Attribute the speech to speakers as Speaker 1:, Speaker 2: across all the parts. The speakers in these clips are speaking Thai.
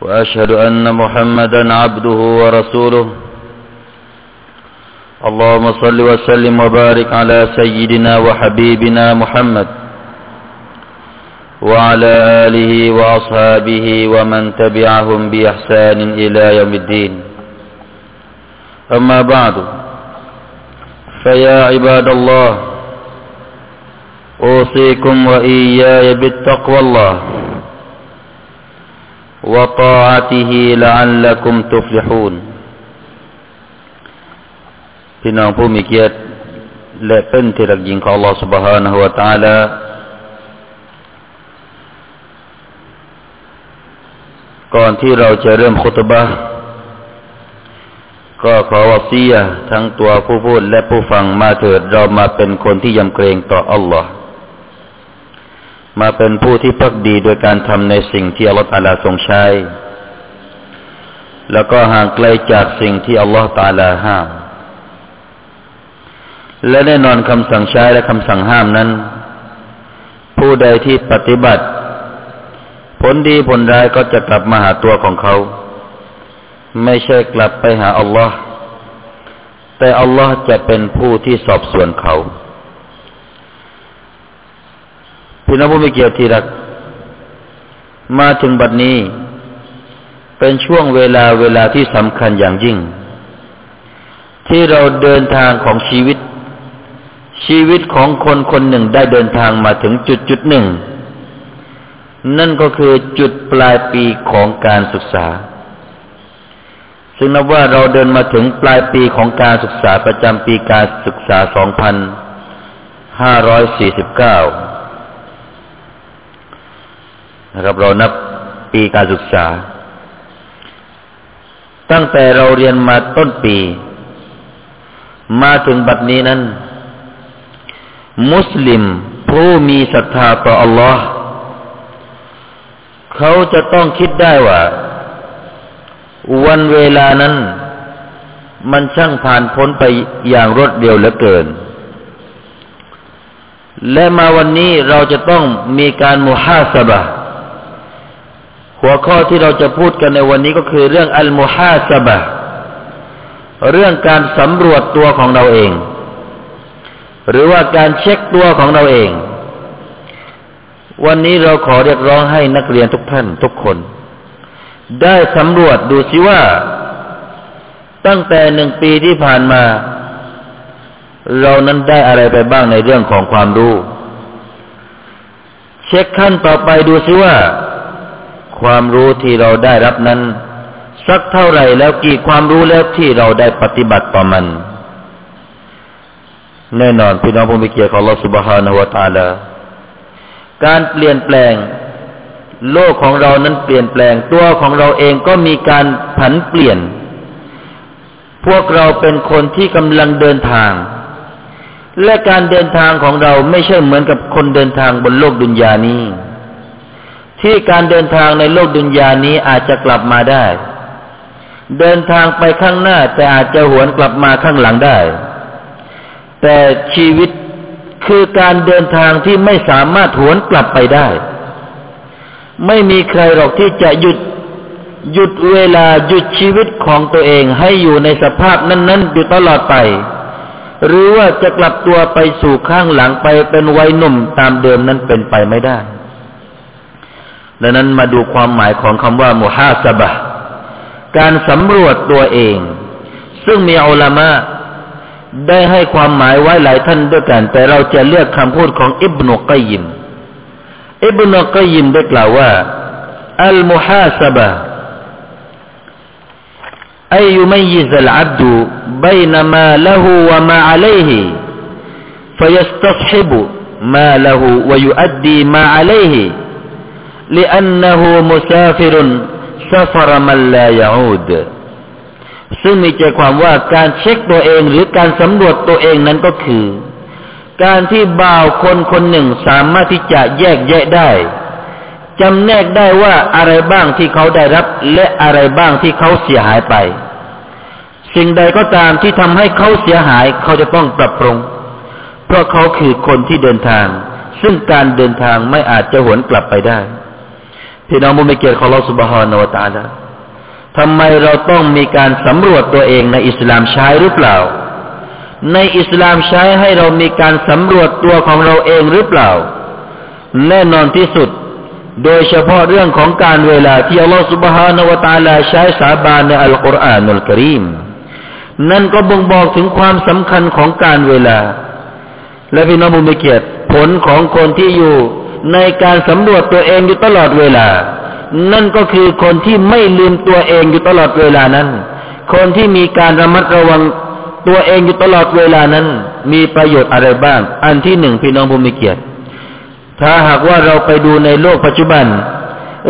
Speaker 1: وأشهد أن محمدا عبده ورسوله. اللهم صل وسلم وبارك على سيدنا وحبيبنا محمد وعلى آله وأصحابه ومن تبعهم بإحسان إلى يوم الدين. أما بعد فيا عباد الله أوصيكم وإياي بالتقوى الله. وطاعته لعلكم تفلحون พี่น้องผู้มีเกียรติและเป็นที่รักยิ่งของ Allah Subhanahu wa Ta'ala ก่อนที่เราจะเริ่มคุตบะก็ขอวาซียทั้งตัวผู้พูดและผู้ฟังมาเถิดเรามาเป็นคนที่ยำเกรงต่ออัลลอฮ์ มาเป็นผู้ที่พักดีโดยการทำในสิ่งที่อัลลอฮฺตาลาทรงใช้ แล้วก็ห่างไกลจากสิ่งที่อัลลอฮฺตาลาห้าม และแน่นอนคำสั่งใช้และคำสั่งห้ามนั้น ผู้ใดที่ปฏิบัติ ผลดีผลร้ายก็จะกลับมาหาตัวของเขา ไม่ใช่กลับไปหาอัลลอฮ์แต่อัลลอฮ์จะเป็นผู้ที่สอบสวนเขา พี่น้องผู้มีเกียรติรัก มาถึงบัดนี้ เป็นช่วงเวลาเวลาที่สำคัญอย่างยิ่ง ที่เราเดินทางของชีวิต ชีวิตของคนคนหนึ่งได้เดินทางมาถึงจุดจุดหนึ่ง นั่นก็คือจุดปลายปีของการศึกษา ซึ่งนับว่าเราเดินมาถึงปลายปีของการศึกษาประจำปีการศึกษา 2549 นะครับเรานับปีการศึกษา ตั้งแต่เราเรียนมาต้นปี มาถึงบัดนี้นั้น มุสลิมผู้มีศรัทธาต่ออัลลอฮ์เขาจะต้องคิดได้ว่า วันเวลานั้น มันช่างผ่านพ้นไปอย่างรวดเร็วเหลือเกิน และมาวันนี้เราจะต้องมีการมุฮาสบะ หัวข้อที่เราจะพูดกันในวันนี้ก็คือเรื่องอัลมุฮาสบะเรื่องการสำรวจตัวของเราเอง หรือว่าการเช็คตัวของเราเอง วันนี้เราขอเรียกร้องให้นักเรียนทุกท่านทุกคน ได้สำรวจดูสิว่า ตั้งแต่หนึ่งปีที่ผ่านมา เรานั้นได้อะไรไปบ้างในเรื่องของความรู้ เช็คขั้นต่อไปดูสิว่า ความรู้ที่เราได้รับนั้น สักเท่าไหร่แล้วกี่ความรู้แล้วที่เราได้ปฏิบัติต่อมัน แน่นอนพี่น้องผู้มีเกียรติของลอสุบฮานาวตาลาการเปลี่ยนแปลง โลกของเรานั้นเปลี่ยนแปลง ตัวของเราเองก็มีการผันเปลี่ยน พวกเราเป็นคนที่กำลังเดินทาง และการเดินทางของเราไม่ใช่เหมือนกับคนเดินทางบนโลกดุนยานี้ ที่การเดินทางในโลกดุนยานี้อาจจะกลับมาได้ เดินทางไปข้างหน้าแต่อาจจะหวนกลับมาข้างหลังได้ แต่ชีวิตคือการเดินทางที่ไม่สามารถหวนกลับไปได้ ไม่มีใครหรอกที่จะหยุดหยุดเวลาหยุดชีวิตของตัวเองให้อยู่ในสภาพนั้นๆอยู่ตลอดไป หรือว่าจะกลับตัวไปสู่ข้างหลังไปเป็นวัยหนุ่มตามเดิมนั้นเป็นไปไม่ได้ ดังนั้นมาดูความหมายของคำว่ามุฮาสบะการสำรวจตัวเอง ซึ่งมีอัลามะได้ให้ความหมายไว้หลายท่านด้วยกัน แต่เราจะเลือกคำพูดของอิบนุกัยยิมอิบนุกัยยิมได้กล่าวว่าอัลมุฮาสบะ أي يميز العبد بين ما له وما عليه فيستصحب ما له ويؤدي ما عليه لأنه مسافر ซาฟารมันลายาอูดซึ่งมีใจความว่าการเช็คตัวเองหรือการสำรวจตัวเองนั้นก็คือ การที่บ่าวคนคนหนึ่งสามารถที่จะแยกแยะได้จำแนกได้ว่าอะไรบ้างที่เขาได้รับ และอะไรบ้างที่เขาเสียหายไป สิ่งใดก็ตามที่ทำให้เขาเสียหาย เขาจะต้องปรับปรุง เพราะเขาคือคนที่เดินทาง ซึ่งการเดินทางไม่อาจจะหวนกลับไปได้ พี่น้องผู้มีเกียรติของเราสุบฮานวตาละทำไมเราต้องมีการสำรวจตัวเองในอิสลามใช้หรือเปล่า ในอิสลามใช้ให้เรามีการสำรวจตัวของเราเองหรือเปล่า แน่นอนที่สุด โดยเฉพาะเรื่องของการเวลาที่อัลลอฮฺสุบฮานวตาลาใช้สาบานในอัลกุรอานุลกรีมนั่นก็บ่งบอกถึงความสำคัญของการเวลา และพี่น้องบุญเกียรติผลของคนที่อยู่ ในการสำรวจตัวเองอยู่ตลอดเวลา นั่นก็คือคนที่ไม่ลืมตัวเองอยู่ตลอดเวลานั้น คนที่มีการระมัดระวังตัวเองอยู่ตลอดเวลานั้น มีประโยชน์อะไรบ้าง อันที่หนึ่งพี่น้องผู้มีเกียรติ ถ้าหากว่าเราไปดูในโลกปัจจุบัน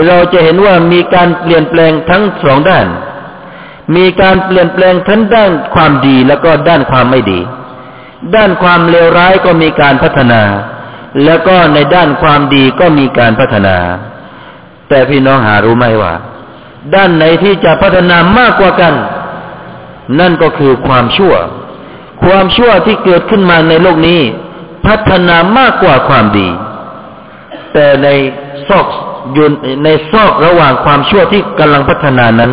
Speaker 1: เราจะเห็นว่ามีการเปลี่ยนแปลงทั้งสองด้าน มีการเปลี่ยนแปลงทั้งด้านความดีแล้วก็ด้านความไม่ดี ด้านความเลวร้ายก็มีการพัฒนา แล้วก็ในด้านความดีก็มีการพัฒนา แต่พี่น้องหารู้ไหมว่า ด้านไหนที่จะพัฒนามากกว่ากัน นั่นก็คือความชั่ว ความชั่วที่เกิดขึ้นมาในโลกนี้ พัฒนามากกว่าความดี แต่ในซอกยุนในซอกระหว่างความชั่วที่กำลังพัฒนานั้น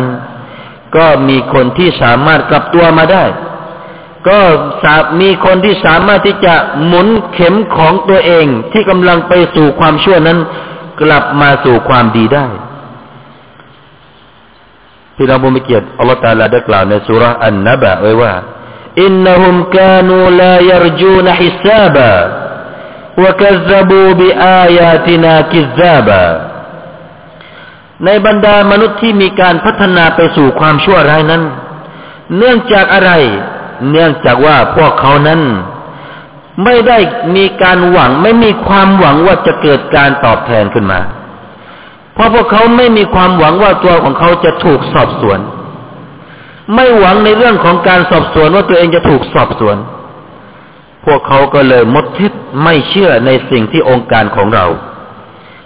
Speaker 1: ก็มีคนที่สามารถกลับตัวมาได้ ก็สามีคนที่สามารถที่จะหมุนเข็มของตัวเองที่กำลังไปสู่ความชั่วนั้น กลับมาสู่ความดีได้พี่น้องผู้มีเกียรติอัลลอฮฺตาลาได้กล่าวในสุราอันนบะไว้ว่าอินนุมกานูลายรจูนฮิซาบะวะกัซบูบิอายาตินากิซาบะในบรรดามนุษย์ที่มีการพัฒนาไปสู่ความชั่วร้ายนั้น เนื่องจากอะไร เนื่องจากว่าพวกเขานั้น ไม่ได้มีการหวัง ไม่มีความหวังว่าจะเกิดการตอบแทนขึ้นมา เพราะพวกเขาไม่มีความหวังว่าตัวของเขาจะถูกสอบสวน ไม่หวังในเรื่องของการสอบสวนว่าตัวเองจะถูกสอบสวน พวกเขาก็เลยมดทิศไม่เชื่อในสิ่งที่องค์การของเรา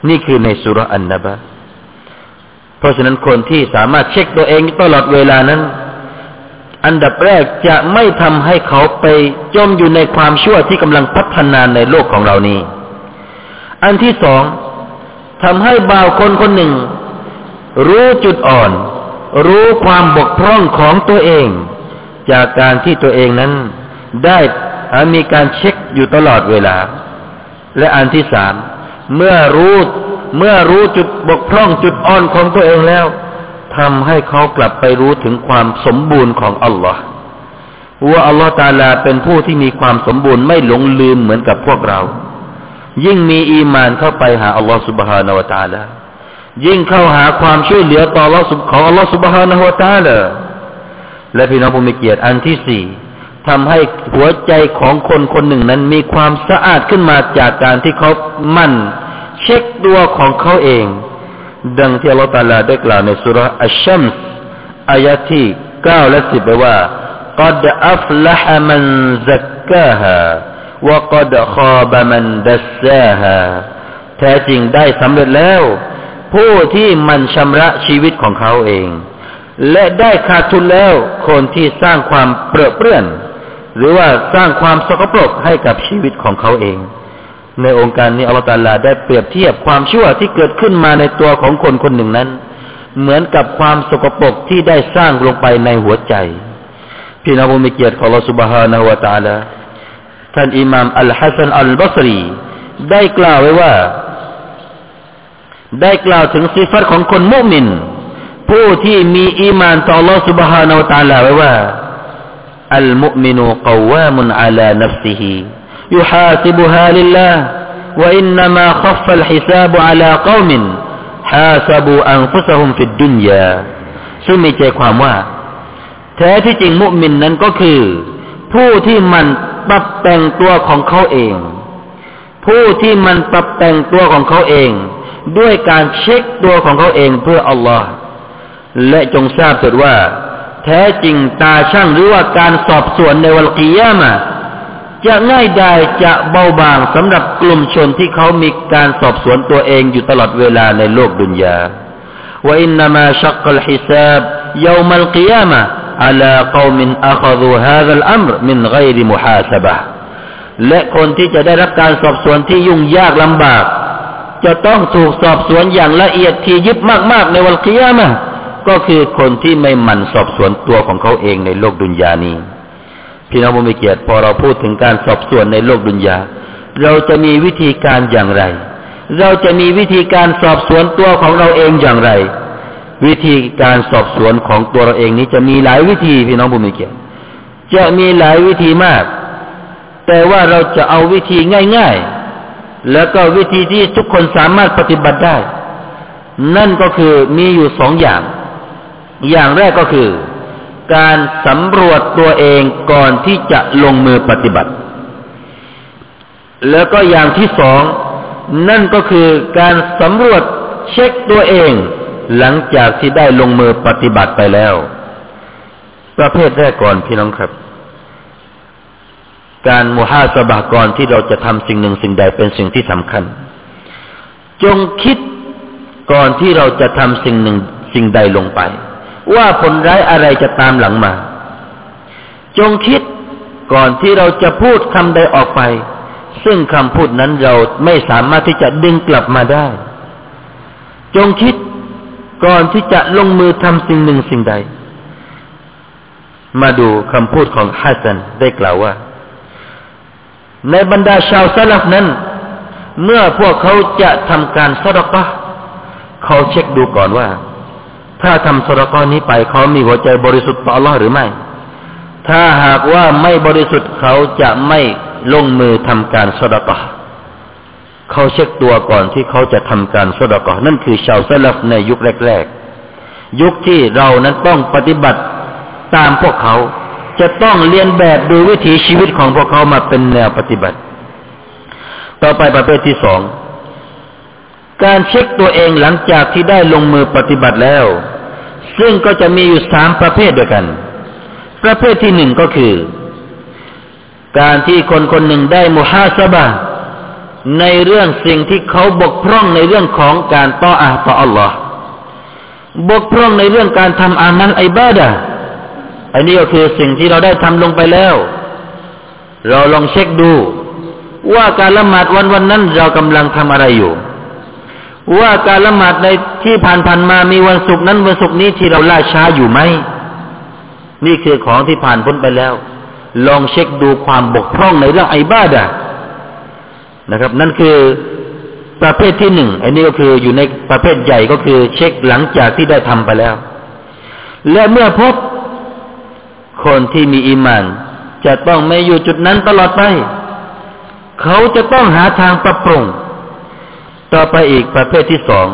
Speaker 1: นี่คือในสุรอันนบะเพราะฉะนั้นคนที่สามารถเช็คตัวเองตลอดเวลานั้น อันดับแรกจะไม่ทำให้เขาไปจมอยู่ในความชั่วที่กำลังพัฒนาในโลกของเรานี้ อันที่สองทำให้บ่าวคนคนหนึ่ง รู้จุดอ่อน รู้ความบกพร่องของตัวเอง จากการที่ตัวเองนั้น ได้มีการเช็คอยู่ตลอดเวลา และอันที่สามเมื่อรู้เมื่อรู้จุดบกพร่องจุดอ่อนของตัวเองแล้ว ทำให้เขากลับไปรู้ถึงความสมบูรณ์ของอัลลอฮ์ว่าอัลลอฮ์ตาลาเป็นผู้ที่มีความสมบูรณ์ไม่หลงลืมเหมือนกับพวกเรา ยิ่งมีอีมานเข้าไปหาอัลลอฮ์สุบฮานาวตาลายิ่งเข้าหาความช่วยเหลือต่ออัลลอฮ์ของอัลลอฮ์สุบฮานาวตาลาและพี่น้องผู้มีเกียรติอันที่สี่ทำให้หัวใจของคนคนหนึ่งนั้นมีความสะอาดขึ้นมาจากการที่เขามั่น เช็คตัวของเขาเอง ดังที่อัลลอฮฺตาลาได้กล่าวในสุรอัชชัมส์อายะที่เก้าและสิบไว้ว่า قد أفلح من زكاها وقد خاب من دساها แท้จริงได้สำเร็จแล้ว ผู้ที่มันชำระชีวิตของเขาเอง และได้ขาดทุนแล้ว คนที่สร้างความเปรอะเปื้อน หรือว่าสร้างความสกปรกให้กับชีวิตของเขาเอง ในองค์การนี้อัลลอฮฺตาลลาได้เปรียบเทียบความชั่วที่เกิดขึ้นมาในตัวของคนคนหนึ่งนั้น เหมือนกับความสกปรกที่ได้สร้างลงไปในหัวใจ พี่น้องผู้มีเกียรติของอัลลอฮฺสุบฮานะฮุวาตาลาท่านอิหม่ามอัลฮัสซันอัลบัสรี ได้กล่าวไว้ว่า ได้กล่าวถึงสิฟัตของคนมุมิน ผู้ที่มีอีมานต่ออัลลอฮฺสุบฮานะฮุวาตาลาไว้ว่าอัลมุมินูกวามุนอัลานัฟซิฮี يحاسبها لله وإنما خف الحساب على قوم حاسبوا أنفسهم في الدنيا ซึ่งมีใจความว่า แท้ที่จริงมุมินนั้นก็คือ ผู้ที่มันปรับแต่งตัวของเขาเอง ผู้ที่มันปรับแต่งตัวของเขาเอง ด้วยการเช็คตัวของเขาเองเพื่ออัลลอฮ์ และจงทราบเถิดว่า แท้จริงตาช่างหรือว่าการสอบสวนในวันกิยามะ จะง่ายดายจะเบาบางสำหรับกลุ่มชนที่เขามีการสอบสวนตัวเองอยู่ตลอดเวลาในโลกดุนยาว่าอินนามาชักลฮิซาบยามัลกิยามะ على قوم أخذوا هذا الأمر من غير محاسبة และคนที่จะได้รับการสอบสวนที่ยุ่งยากลำบาก จะต้องถูกสอบสวนอย่างละเอียดที่ยิบมากๆในวันกิยามะก็คือคนที่ไม่หมั่นสอบสวนตัวของเขาเองในโลกดุนยานี้ พี่น้องผู้มีเกียรติพอเราพูดถึงการสอบสวนในโลกดุนยา เราจะมีวิธีการอย่างไร เราจะมีวิธีการสอบสวนตัวของเราเองอย่างไร วิธีการสอบสวนของตัวเราเองนี้จะมีหลายวิธีพี่น้องผู้มีเกียรติจะมีหลายวิธีมาก แต่ว่าเราจะเอาวิธีง่าย ๆ แล้วก็วิธีที่ทุกคนสามารถปฏิบัติได้ นั่นก็คือมีอยู่สองอย่าง อย่างแรกก็คือ การสำรวจตัวเองก่อนที่จะลงมือปฏิบัติ แล้วก็อย่างที่สอง นั่นก็คือการสำรวจเช็คตัวเอง หลังจากที่ได้ลงมือปฏิบัติไปแล้ว ประเภทแรกก่อนพี่น้องครับ การมุฮาสบะก่อนที่เราจะทำสิ่งหนึ่งสิ่งใดเป็นสิ่งที่สำคัญ จงคิดก่อนที่เราจะทำสิ่งหนึ่งสิ่งใดลงไป ว่าผลร้ายอะไรจะตามหลังมา จงคิดก่อนที่เราจะพูดคำใดออกไป ซึ่งคำพูดนั้นเราไม่สามารถที่จะดึงกลับมาได้ จงคิดก่อนที่จะลงมือทำสิ่งหนึ่งสิ่งใด มาดูคำพูดของฮัสซันได้กล่าวว่า ในบรรดาชาวซาลฟนั้น เมื่อพวกเขาจะทำการสดกะเขาเช็คดูก่อนว่า ถ้าทำสรกอนี้ไปเขามีหัวใจบริสุทธิ์ต่อ Allah หรือไม่ ถ้าหากว่าไม่บริสุทธิ์เขาจะไม่ลงมือทำการสดกอเขาเช็คตัวก่อนที่เขาจะทำการสดกอนั่นคือชาวซาลฟในยุคแรก ๆ ยุคที่เรานั้นต้องปฏิบัติตามพวกเขาจะต้องเรียนแบบดูวิถีชีวิตของพวกเขามาเป็นแนวปฏิบัติ ต่อไปประเภทที่สอง การเช็คตัวเองหลังจากที่ได้ลงมือปฏิบัติแล้ว ซึ่งก็จะมีอยู่สามประเภทด้วยกัน ประเภทที่หนึ่งก็คือ การที่คนคนหนึ่งได้มุฮาสบะในเรื่องสิ่งที่เขาบกพร่องในเรื่องของการต่ออาต่ออัลลอฮ์บกพร่องในเรื่องการทำอามัลไอบาดะอันนี้ก็คือสิ่งที่เราได้ทำลงไปแล้ว เราลองเช็คดู ว่าการละหมาดวันวันนั้นเรากำลังทำอะไรอยู่ ว่าการละหมาดในที่ผ่านๆมามีวันศุกร์นั้นวันศุกร์นี้ที่เราล่าช้าอยู่ไหมนี่คือของที่ผ่านพ้นไปแล้ว ลองเช็คดูความบกพร่องในเรื่องไอบ้าดะนะครับ นั่นคือประเภทที่หนึ่งอันนี้ก็คืออยู่ในประเภทใหญ่ก็คือ เช็คหลังจากที่ได้ทำไปแล้ว และเมื่อพบคนที่มีอิมาน จะต้องไม่อยู่จุดนั้นตลอดไป เขาจะต้องหาทางปรับปรุง ต่อไปอีกประเภทที่สอง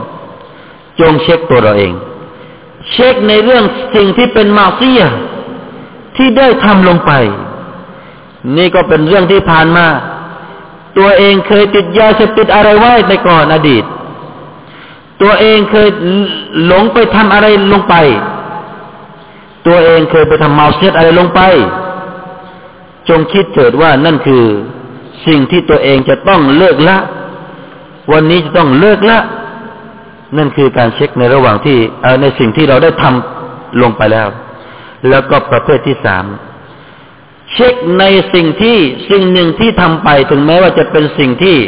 Speaker 1: จงเช็คตัวเราเอง เช็คในเรื่องสิ่งที่เป็นมาเซียที่ได้ทำลงไป นี่ก็เป็นเรื่องที่ผ่านมา ตัวเองเคยติดยาเสพติดอะไรไว้ในก่อนอดีต ตัวเองเคยหลงไปทำอะไรลงไป ตัวเองเคยไปทำมาเซียอะไรลงไป จงคิดเถิดว่านั่นคือ สิ่งที่ตัวเองจะต้องเลิกละ วันนี้จะต้องเลิกละ นั่นคือการเช็คในระหว่างที่ในสิ่งที่เราได้ทำลงไปแล้ว แล้วก็ประเภทที่สามเช็คในสิ่งที่สิ่งหนึ่งที่ทำไปถึงแม้ว่าจะเป็นสิ่งที่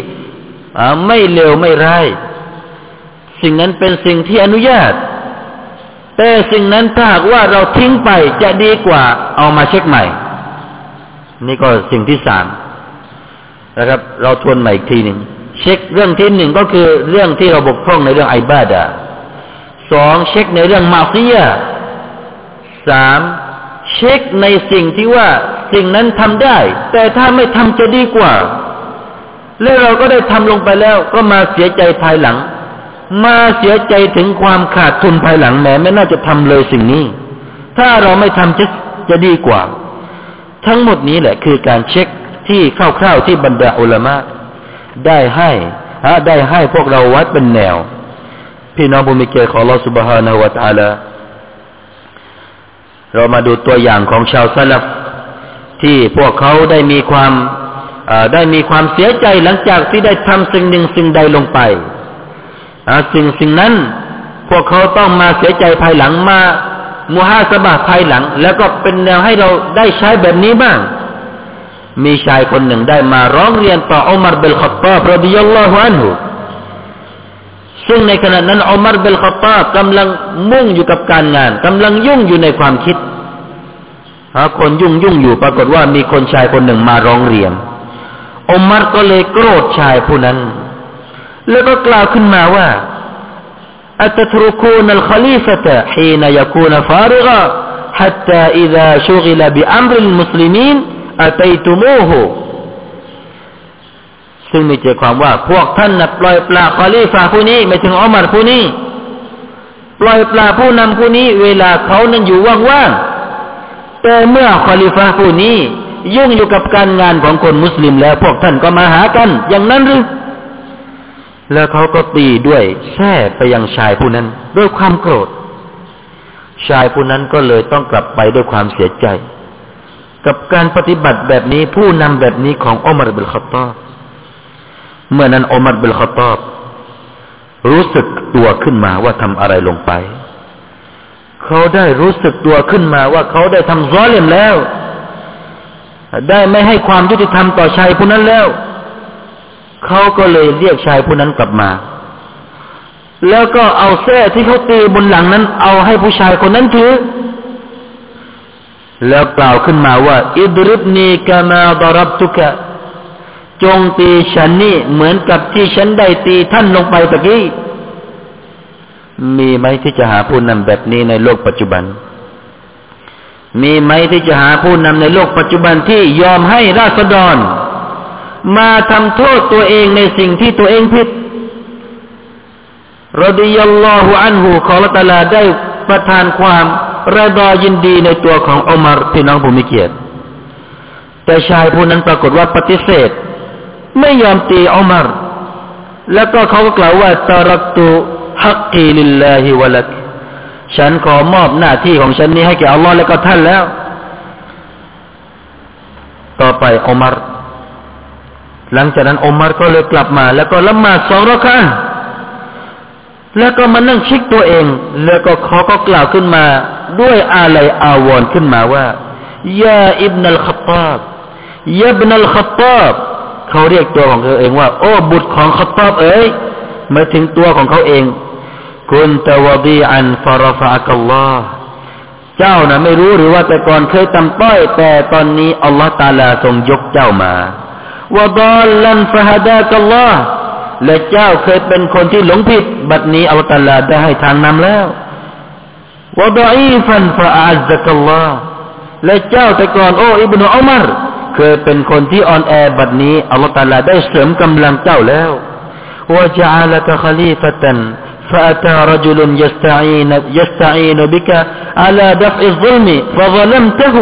Speaker 1: ไม่เลวไม่ร้ายสิ่งนั้นเป็นสิ่งที่อนุญาต แต่สิ่งนั้นถ้าหากว่าเราทิ้งไปจะดีกว่าเอามาเช็คใหม่ นี่ก็สิ่งที่สามนะครับ เราทวนใหม่อีกทีหนึ่ง เช็คเรื่องที่หนึ่งก็คือเรื่องที่เราบกพร่องในเรื่องไอบาดาสองเช็คในเรื่องมาซียสามเช็คในสิ่งที่ว่าสิ่งนั้นทำได้ แต่ถ้าไม่ทำจะดีกว่าแล้วเราก็ได้ทำลงไปแล้ว ก็มาเสียใจภายหลัง มาเสียใจถึงความขาดทุนภายหลังแม้ไม่น่าจะทำเลยสิ่งนี้ ถ้าเราไม่ทำจะจะดีกว่า ทั้งหมดนี้แหละคือการเช็คที่คร่าวๆที่บรรดาอุลามะ ได้ให้ได้ให้พวกเราวัดเป็นแนว พี่น้องบุมิเกตของลอสุบฮานาวัตอาลาเรามาดูตัวอย่างของชาวซาลฟที่พวกเขาได้มีความได้มีความเสียใจหลังจากที่ได้ทำสิ่งหนึ่งสิ่งใดลงไปสิ่งสิ่งนั้น พวกเขาต้องมาเสียใจภายหลังมามุฮาสบะภายหลัง แล้วก็เป็นแนวให้เราได้ใช้แบบนี้บ้าง มีชายคนหนึ่งได้มาร้องเรียนต่ออุมารเบลขตาบรดิยัลลอฮุอันฮุซึ่งในขณะนั้นอุมารเบลขตาบกำลังมุ่งอยู่กับการงานกำลังยุ่งอยู่ในความคิดหาคนยุ่งยุ่งอยู่ปรากฏว่ามีคนชายคนหนึ่งมาร้องเรียนอุมารก็เลยโกรธชายผู้นั้น แล้วก็กล่าวขึ้นมาว่า أتتركون الخليفة حين يكون فارغا حتى إذا شغل بأمر المسلمين อาตัตุมูหูซึ่งมีใจความว่าพวกท่านนะปล่อยปลาคอลีฟาผู้นี้ไม่ถึงออมัดผู้นี้ปล่อยปลาผู้นำผู้นี้ เวลาเขานั้นอยู่ว่างๆแต่เมื่อคอลีฟาผู้นี้ ยุ่งอยู่กับการงานของคนมุสลิมแล้ว พวกท่านก็มาหากัน อย่างนั้นหรือแล้วเขาก็ตีด้วยแช่ไปยังชายผู้นั้น ด้วยความโกรธ ชายผู้นั้นก็เลยต้องกลับไปด้วยความเสียใจ กับการปฏิบัติแบบนี้ผู้นำแบบนี้ของอุมารบิลขตอบเมื่อนั้นอุมารบิลขตอบ รู้สึกตัวขึ้นมาว่าทำอะไรลงไป เขาได้รู้สึกตัวขึ้นมาว่าเขาได้ทำร้อเลมแล้ว ได้ไม่ให้ความยุติธรรมต่อชายผู้นั้นแล้ว เขาก็เลยเรียกชายผู้นั้นกลับมา แล้วก็เอาแส้ที่เขาตีบนหลังนั้น เอาให้ผู้ชายคนนั้นถือ แล้วกล่าวขึ้นมาว่า อิดริบนีกามาบารับทุกะจงตีฉันนี่เหมือนกับที่ฉันได้ตีท่านลงไปตะกี้มีไหมที่จะหาผู้นำแบบนี้ในโลกปัจจุบัน มีไหมที่จะหาผู้นำในโลกปัจจุบันที่ยอมให้ราษฎร มาทำโทษตัวเองในสิ่งที่ตัวเองผิดรดิยัลลอฮุอันหูขอละตาลาได้ประทานความ ระดอยินดีในตัวของอุมารพี่น้องผู้มีเกียรติ แต่ชายผู้นั้นปรากฏว่าปฏิเสธ ไม่ยอมตีอุมารแล้วก็เขาก็กล่าวว่าตารักตุฮักกีลิลลาฮิวะลักฉันขอมอบหน้าที่ของฉันนี้ให้แก่อัลลอฮ์และก็ท่านแล้ว ต่อไปอุมารหลังจากนั้นอุมารก็เลยกลับมา แล้วก็ละหมาดสองรอกะ แล้วก็มานั่งชิกตัวเอง แล้วก็เขาก็กล่าวขึ้นมา ด้วยอะไรอาวรขึ้นมาว่ายาอิบนัลขัตตาบيا ابن الخطاب เขาเรียกตัวของเขาเองว่า โอ้บุตรของขัตตาบเอ๋ยมาถึงตัวของเขาเองكنت وضيعا فرفعك الله เจ้านะไม่รู้หรือว่าแต่ก่อนเคยต่ำต้อย แต่ตอนนี้อัลลอฮ์ตาลาทรงยกเจ้ามา وضالا فهداك الله และเจ้าเคยเป็นคนที่หลงผิด บัดนี้อัลลอฮฺตาลาได้ให้ทางนำแล้ววดอีฟันฟะอัลกัลลอฮ์และเจ้าแต่ก่อนโอ้อิบนุอุมารเคยเป็นคนที่อ่อนแอบัดนี้อัลลอฮฺตาลาได้เสริมกำลังเจ้าแล้วว่าจะอาลกะขลีฟะตัน فأتى رجل يستعين يستعين بك على دفع الظلم فظلمته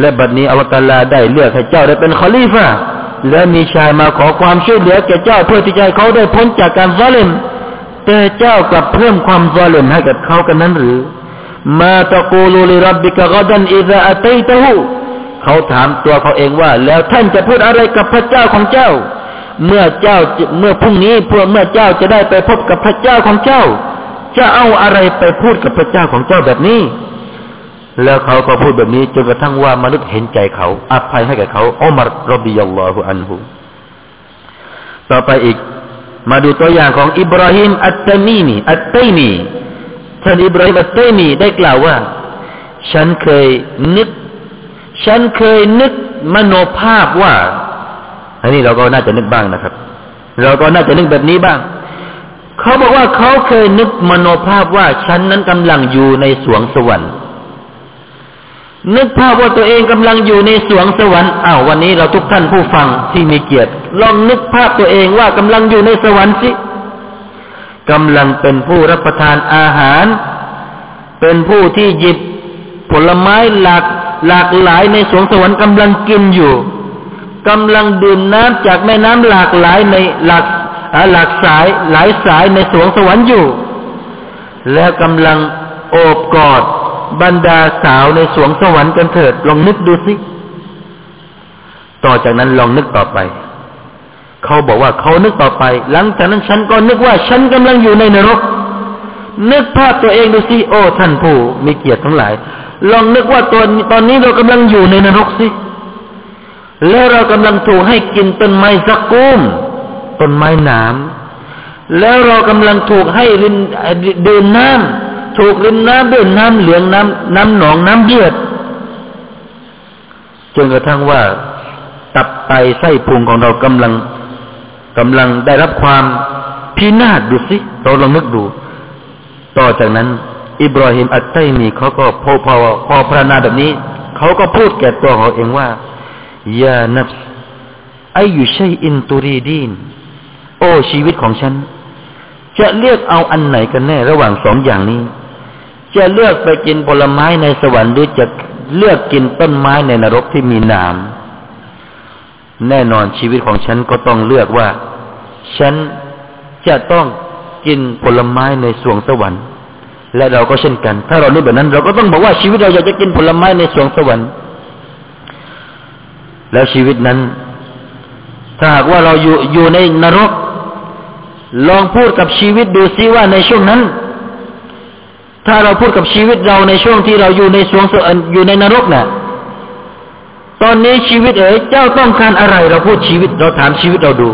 Speaker 1: และบัดนี้อัลลอฮฺตาลาได้เลือกให้เจ้าได้เป็นขลีฟะ และมีชายมาขอความช่วยเหลือแก่เจ้าเพื่อที่จะให้เขาได้พ้นจากการซาเลมแต่เจ้ากลับเพิ่มความซาเลมให้กับเขากันนั้นหรือ มาตะกูลูลิรับบิกะกดันอิซาอัตัยตะหูเขาถามตัวเขาเองว่า แล้วท่านจะพูดอะไรกับพระเจ้าของเจ้า เมื่อเจ้าเมื่อพรุ่งนี้เพื่อเมื่อเจ้าจะได้ไปพบกับพระเจ้าของเจ้า จะเอาอะไรไปพูดกับพระเจ้าของเจ้าแบบนี้ แล้วเขาก็พูดแบบนี้จนกระทั่งว่ามนุษย์เห็นใจเขาอภัยให้กับเขาอุมารรบิยัลลอฮุอันฮุต่อไปอีก มาดูตัวอย่างของอิบราฮิมอัตตมีมีอัตตมีท่านอิบราฮิมอัตตมีได้กล่าวว่า ฉันเคยนึก ฉันเคยนึกมโนภาพว่า อันนี้เราก็น่าจะนึกบ้างนะครับ เราก็น่าจะนึกแบบนี้บ้าง เขาบอกว่าเขาเคยนึกมโนภาพว่า ฉันนั้นกำลังอยู่ในสวงสวรรค์ นึกภาพว่าตัวเองกำลังอยู่ในสวงสวรรค์อ้าววันนี้เราทุกท่านผู้ฟังที่มีเกียรติลองนึกภาพตัวเองว่ากำลังอยู่ในสวรรค์สิกำลังเป็นผู้รับประทานอาหาร เป็นผู้ที่หยิบผลไม้หลากหลากหลายในสวงสวรรค์กำลังกินอยู่กำลังดื่มน้ำจากแม่น้ำหลากหลายในหลากหลากสายหลายสายในสวงสวรรค์อยู่ แล้วกำลังโอบกอด บรรดาสาวในสวงสวรรค์กันเถิด ลองนึกดูสิต่อจากนั้นลองนึกต่อไป เขาบอกว่าเขานึกต่อไป หลังจากนั้นฉันก็นึกว่าฉันกำลังอยู่ในนรก นึกภาพตัวเองดูสิโอ้ท่านผู้มีเกียรติทั้งหลาย ลองนึกว่าตัวตอนนี้เรากำลังอยู่ในนรกสิแล้วเรากำลังถูกให้กินต้นไม้สักกุ้มต้นไม้หนามแล้วเรากำลังถูกให้รินดื่มน้ำ ถูกรินน้ำด้วยน้ำเหลืองน้ำน้ำหนองน้ำเดือดจนกระทั่งว่าตับไตไส้พุงของเรากำลังกำลังได้รับความพินาศดูสิเราลองนึกดู ต่อจากนั้น อิบราฮิมอัตไตมีเขาก็พอพอพอพระนาแบบนี้ เขาก็พูดแก่ตัวเขาเองว่ายานับอายุชัยอินตุรีดีนโอ้ชีวิตของฉัน จะเลือกเอาอันไหนกันแน่ระหว่างสองอย่างนี้ จะเลือกไปกินผลไม้ในสวรรค์หรือจะเลือกกินต้นไม้ในนรกที่มีน้ำแน่นอนชีวิตของฉันก็ต้องเลือกว่า ฉันจะต้องกินผลไม้ในสวงสวรรค์ และเราก็เช่นกัน ถ้าเราเลือกแบบนั้น เราก็ต้องบอกว่าชีวิตเราอยากจะกินผลไม้ในสวงสวรรค์ แล้วชีวิตนั้น ถ้าหากว่าเราอยู่อยู่ในนรก ลองพูดกับชีวิตดูซิว่าในช่วงนั้น ถ้าเราพูดกับชีวิตเราในช่วงที่เราอยู่ในสวงอยู่ในนรกนะ่ะตอนนี้ชีวิตเอ๋ยเจ้าต้องการอะไร เราพูดชีวิตเราถามชีวิตเราดู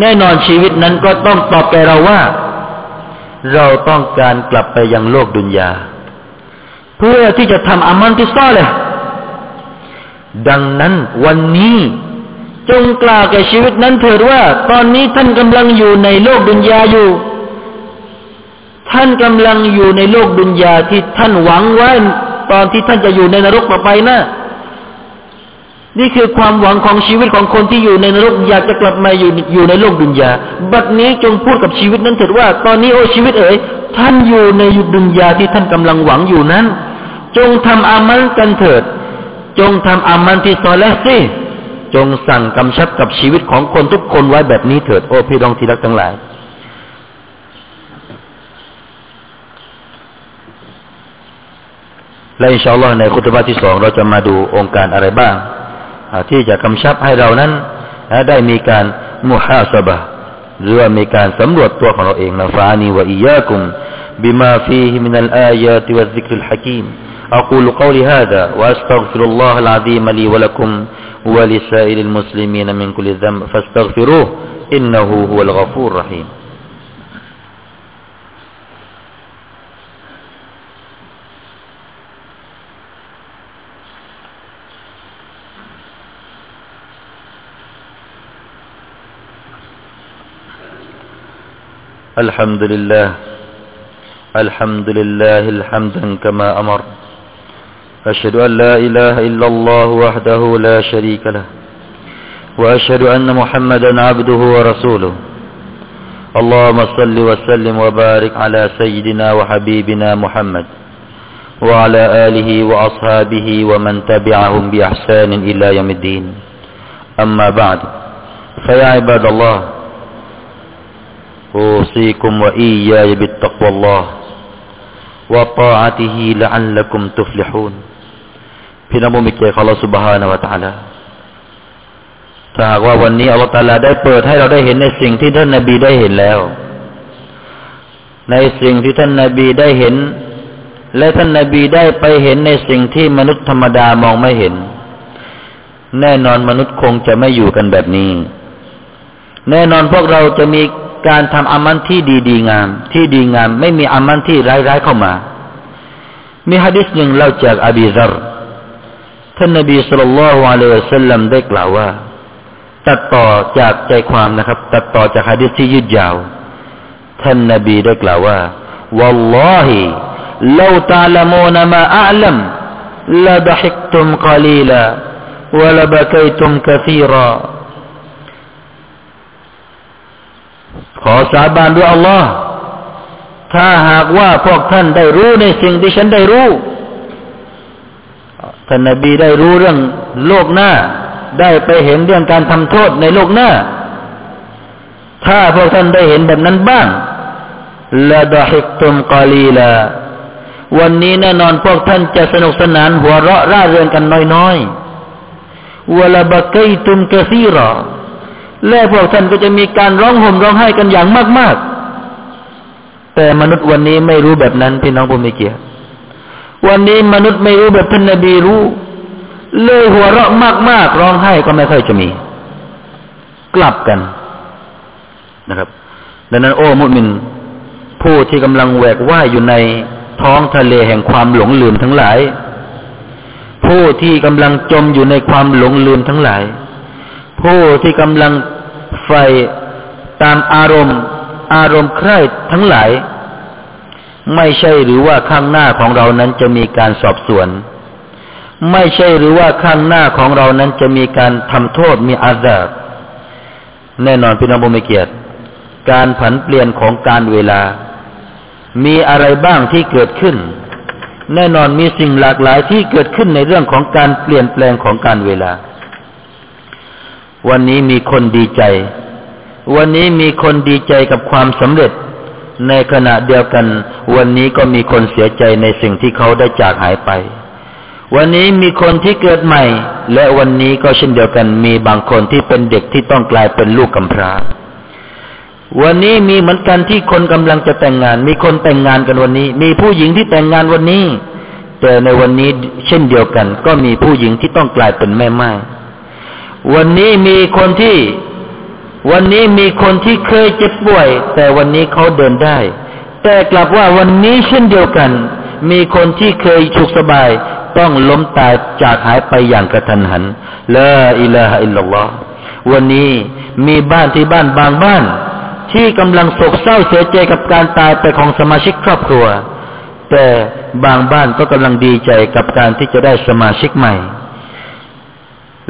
Speaker 1: แน่นอนชีวิตนั้นก็ต้องตอบแกเราว่า เราต้องการกลับไปยังโลกดุนยา เพื่อที่จะทำอามันที่ซ้อเลยดังนั้นวันนี้จงกล่าวแก่ชีวิตนั้นเถิดว่า ตอนนี้ท่านกำลังอยู่ในโลกดุนยาอยู่ ท่านกำลังอยู่ในโลกดุนยาที่ท่านหวังไว้ตอนที่ท่านจะอยู่ในนรกต่อไปนะนี่คือความหวังของชีวิตของคนที่อยู่ในนรกอยากจะกลับมาอยู่อยู่ในโลกดุนยา บัดนี้จงพูดกับชีวิตนั้นเถิดว่า ตอนนี้โอ้ชีวิตเอ๋ยท่านอยู่ในยุดุนยาที่ท่านกำลังหวังอยู่นั้น จงทำอามันกันเถิด จงทำอามันที่ซอและสิจงสั่งกำชับกับชีวิตของคนทุกคนไว้แบบนี้เถิดโอ้พี่รองที่รักทั้งหลาย และอินชาอัลลอฮ์ในคุตบะที่สองเราจะมาดูองค์การอะไรบ้าง ที่จะกำชับให้เรานั้นได้มีการมุฮาสบะหรือว่ามีการสำรวจตัวของเราเองนะฟานีวะอียาคุม بما فيه من الآيات والذكر الحكيم أقول قولي هذا وأستغفر الله العظيم لي ولكم ولسائر المسلمين من كل ذنب فاستغفروه إنه هو الغفور الرحيم الحمد لله. الحمد لله الحمدا كما أمر. أشهد أن لا إله إلا الله وحده لا شريك له. وأشهد أن محمدا عبده ورسوله. اللهم صل وسلم وبارك على سيدنا وحبيبنا محمد وعلى آله وأصحابه ومن تبعهم بإحسان إلى يوم الدين. أما بعد فيا عباد الله أوصيكم وإياي بالتقوى الله وطاعته لعلكم تفلحون พี่น้องมิเกียรติของเราสุบฮานาวะตาลาถ้าหากว่าวันนี้อัลลอฮฺตาลาได้เปิดให้เราได้เห็นในสิ่งที่ท่านนาบีได้เห็นแล้ว ในสิ่งที่ท่านนาบีได้เห็น และท่านนาบีได้ไปเห็นในสิ่งที่มนุษย์ธรรมดามองไม่เห็น แน่นอนมนุษย์คงจะไม่อยู่กันแบบนี้ แน่นอนพวกเราจะมี การทำอามันที่ดีดีงาม ที่ดีงาม ไม่มีอามันที่ร้ายๆเข้ามา มีฮะดิษหนึ่งเล่าจากอบีซารท่านนบีสุลต่านละฮ์อะลัยฮิสัลลัมได้กล่าวว่า ตัดต่อจากใจความนะครับ ตัดต่อจากฮะดิษที่ยืดยาว ท่านนบีได้กล่าวว่า والله لو تعلمون ما أعلم لضحكتم قليلا ولبكيتم كثيرا ขอสาบานด้วยอัลลอฮ์ถ้าหากว่าพวกท่านได้รู้ในสิ่งที่ฉันได้รู้ท่านนบีได้รู้เรื่องโลกหน้า ได้ไปเห็นเรื่องการทำโทษในโลกหน้า ถ้าพวกท่านได้เห็นแบบนั้นบ้างละดะฮิกตุมกาลีลาวันนี้แน่นอนพวกท่านจะสนุกสนานหัวเราะร่าเริงกันน้อยๆวลาบะกยตุมกะซีรอ และพวกท่านก็จะมีการร้องห่มร้องไห้กันอย่างมาก ๆ แต่มนุษย์วันนี้ไม่รู้แบบนั้นพี่น้องผู้มีเกียรติวันนี้มนุษย์ไม่รู้แบบท่านนบีรู้ เลยหัวเราะมาก ๆ ร้องไห้ก็ไม่ค่อยจะมี กลับกันนะครับ ดังนั้นโอ้มุมินผู้ที่กำลังแหวกว่ายอยู่ในท้องทะเลแห่งความหลงลืมทั้งหลาย ผู้ที่กำลังจมอยู่ในความหลงลืมทั้งหลาย ผู้ที่กำลังไฟตามอารมณ์ อารมณ์ใคร่ทั้งหลาย ไม่ใช่หรือว่าข้างหน้าของเรานั้นจะมีการสอบสวน ไม่ใช่หรือว่าข้างหน้าของเรานั้นจะมีการทำโทษมีอาซาบแน่นอนพี่น้องบุญเกียรติ การผันเปลี่ยนของการเวลา มีอะไรบ้างที่เกิดขึ้น แน่นอนมีสิ่งหลากหลายที่เกิดขึ้นในเรื่องของการเปลี่ยนแปลงของการเวลา วันนี้มีคนดีใจ วันนี้มีคนดีใจกับความสำเร็จ ในขณะเดียวกัน วันนี้ก็มีคนเสียใจในสิ่งที่เขาได้จากหายไป วันนี้มีคนที่เกิดใหม่ และวันนี้ก็เช่นเดียวกัน มีบางคนที่เป็นเด็กที่ต้องกลายเป็นลูกกำพร้า วันนี้มีเหมือนกันที่คนกำลังจะแต่งงาน มีคนแต่งงานกันวันนี้ มีผู้หญิงที่แต่งงานวันนี้ แต่ในวันนี้เช่นเดียวกัน ก็มีผู้หญิงที่ต้องกลายเป็นแม่ไม้ วันนี้มีคนที่ วันนี้มีคนที่เคยเจ็บป่วย แต่วันนี้เขาเดินได้ แต่กลับว่าวันนี้เช่นเดียวกัน มีคนที่เคยสุขสบาย ต้องล้มตายจากหายไปอย่างกระทันหันละอิลาฮะอิลลัลลอฮ์วันนี้มีบ้านที่บ้านบางบ้าน ที่กำลังโศกเศร้าเสียใจกับการตายไปของสมาชิกครอบครัว แต่บางบ้านก็กำลังดีใจกับการที่จะได้สมาชิกใหม่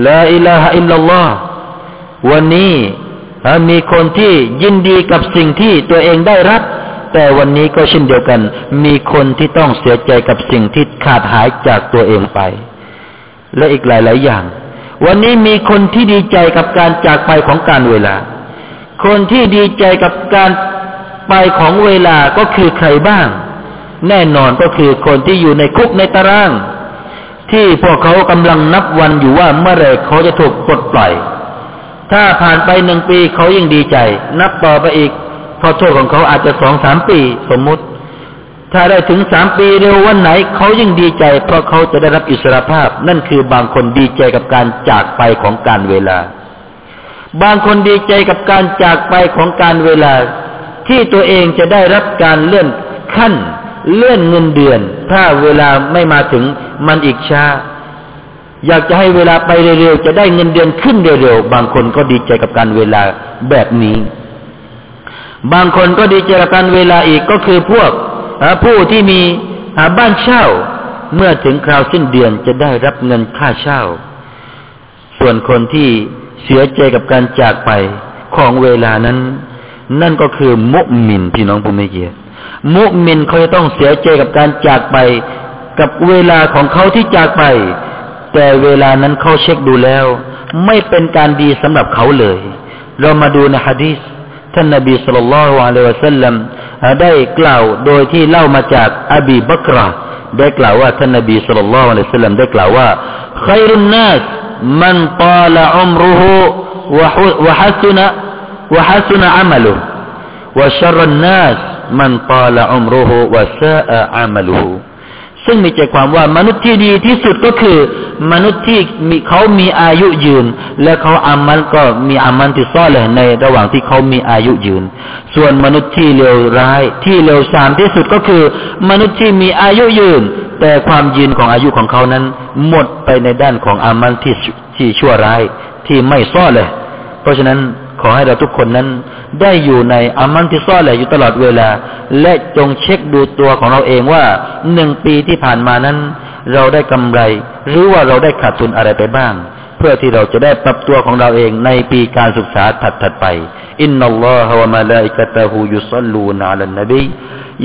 Speaker 1: ลาอิลาฮะอิลลัลลอฮวันนี้มีคนที่ยินดีกับสิ่งที่ตัวเองได้รับ แต่วันนี้ก็เช่นเดียวกัน มีคนที่ต้องเสียใจกับสิ่งที่ขาดหายจากตัวเองไป และอีกหลาย ๆ อย่าง วันนี้มีคนที่ดีใจกับการจากไปของการเวลา คนที่ดีใจกับการไปของเวลาก็คือใครบ้าง แน่นอนก็คือคนที่อยู่ในคุกในตาราง ที่พวกเขากำลังนับวันอยู่ว่าเมื่อไรเขาจะถูกปลดปล่อย ถ้าผ่านไปหนึ่งปีเขายิ่งดีใจ นับต่อไปอีกพอโทษของเขาอาจจะสองสามปีสมมุติ ถ้าได้ถึงสามปีเร็ววันไหนเขายิ่งดีใจ เพราะเขาจะได้รับอิสรภาพ นั่นคือบางคนดีใจกับการจากไปของการเวลา บางคนดีใจกับการจากไปของการเวลา ที่ตัวเองจะได้รับการเลื่อนขั้น เลื่อนเงินเดือน ถ้าเวลาไม่มาถึงมันอีกช้า อยากจะให้เวลาไปเร็วๆจะได้เงินเดือนขึ้นเร็วๆบางคนก็ดีใจกับการเวลาแบบนี้ บางคนก็ดีใจกับการเวลาอีกก็คือพวกผู้ที่มีบ้านเช่า เมื่อถึงคราวสิ้นเดือนจะได้รับเงินค่าเช่า ส่วนคนที่เสียใจกับการจากไปของเวลานั้น นั่นก็คือมุมินพี่น้องผู้ไม่เกียรติ มุมินเขาจะต้องเสียใจกับการจากไป กับเวลาของเขาที่จากไป แต่เวลานั้นเขาเช็คดูแล้ว ไม่เป็นการดีสำหรับเขาเลย เรามาดูในฮะดีษท่านนบีสุลต่านละอัสัลลัมได้กล่าวโดยที่เล่ามาจากอบีบักรได้กล่าวว่าท่านนบีสุลต่านละอัสัลลัมได้กล่าวว่าใครรุนนัสมันตาละอุมรุห์วะฮัสนะวะฮัสนะอามลุวะชรุนนัส มันตาละอุมรุวะซาอามัลูซึ่งมีใจความว่ามนุษย์ที่ดีที่สุดก็คือ มนุษย์ที่มีเขามีอายุยืน และเขาอามันก็มีอามันที่ซ่อนเลยในระหว่างที่เขามีอายุยืน ส่วนมนุษย์ที่เลวร้าย ที่เลวทามที่สุดก็คือ มนุษย์ที่มีอายุยืน แต่ความยืนของอายุของเขานั้น หมดไปในด้านของอามันที่ที่ชั่วร้ายที่ไม่ซ่อนเลย เพราะฉะนั้น ขอให้เราทุกคนนั้น ได้อยู่ในอามันที่ซ่อนแหละอยู่ตลอดเวลา และจงเช็คดูตัวของเราเองว่าหนึ่งปีที่ผ่านมานั้น เราได้กำไร หรือว่าเราได้ขาดทุนอะไรไปบ้าง เพื่อที่เราจะได้ปรับตัวของเราเองในปีการศึกษาถัดๆไปอินนัลลอฮฺวะมะลาอิกะตะฮูยุซัลลูนอะลันนบี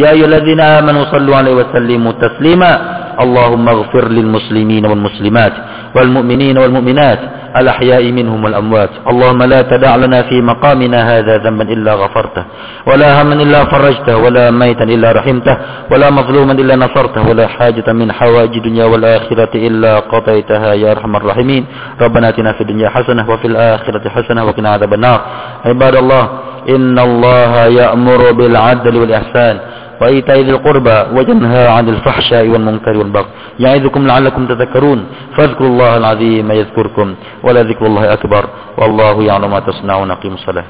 Speaker 1: ยาอัยลดีนอามานุซัลลูอะลัยฮิวะสัลลิมุตัสลีมา اللهم اغفر للمسلمين والمسلمات والمؤمنين والمؤمنات الأحياء منهم والأموات اللهم لا تدع لنا في مقامنا هذا ذنبا إلا غفرته ولا هما إلا فرجته ولا ميتا إلا رحمته ولا مظلوما إلا نصرته ولا حاجة من حوائج الدنيا والآخرة إلا قضيتها يا أرحم الراحمين ربنا آتنا في الدنيا حسنة وفي الآخرة حسنة وقنا عذاب النار عباد الله إن الله يأمر بالعدل والإحسان وإيتاء ذي القربى وينهى عن الفحشاء والمنكر والبغي يعظكم لعلكم تذكرون فاذكروا الله العظيم يذكركم ولذكر الله أكبر والله يعلم ما تصنعون قيموا الصلاة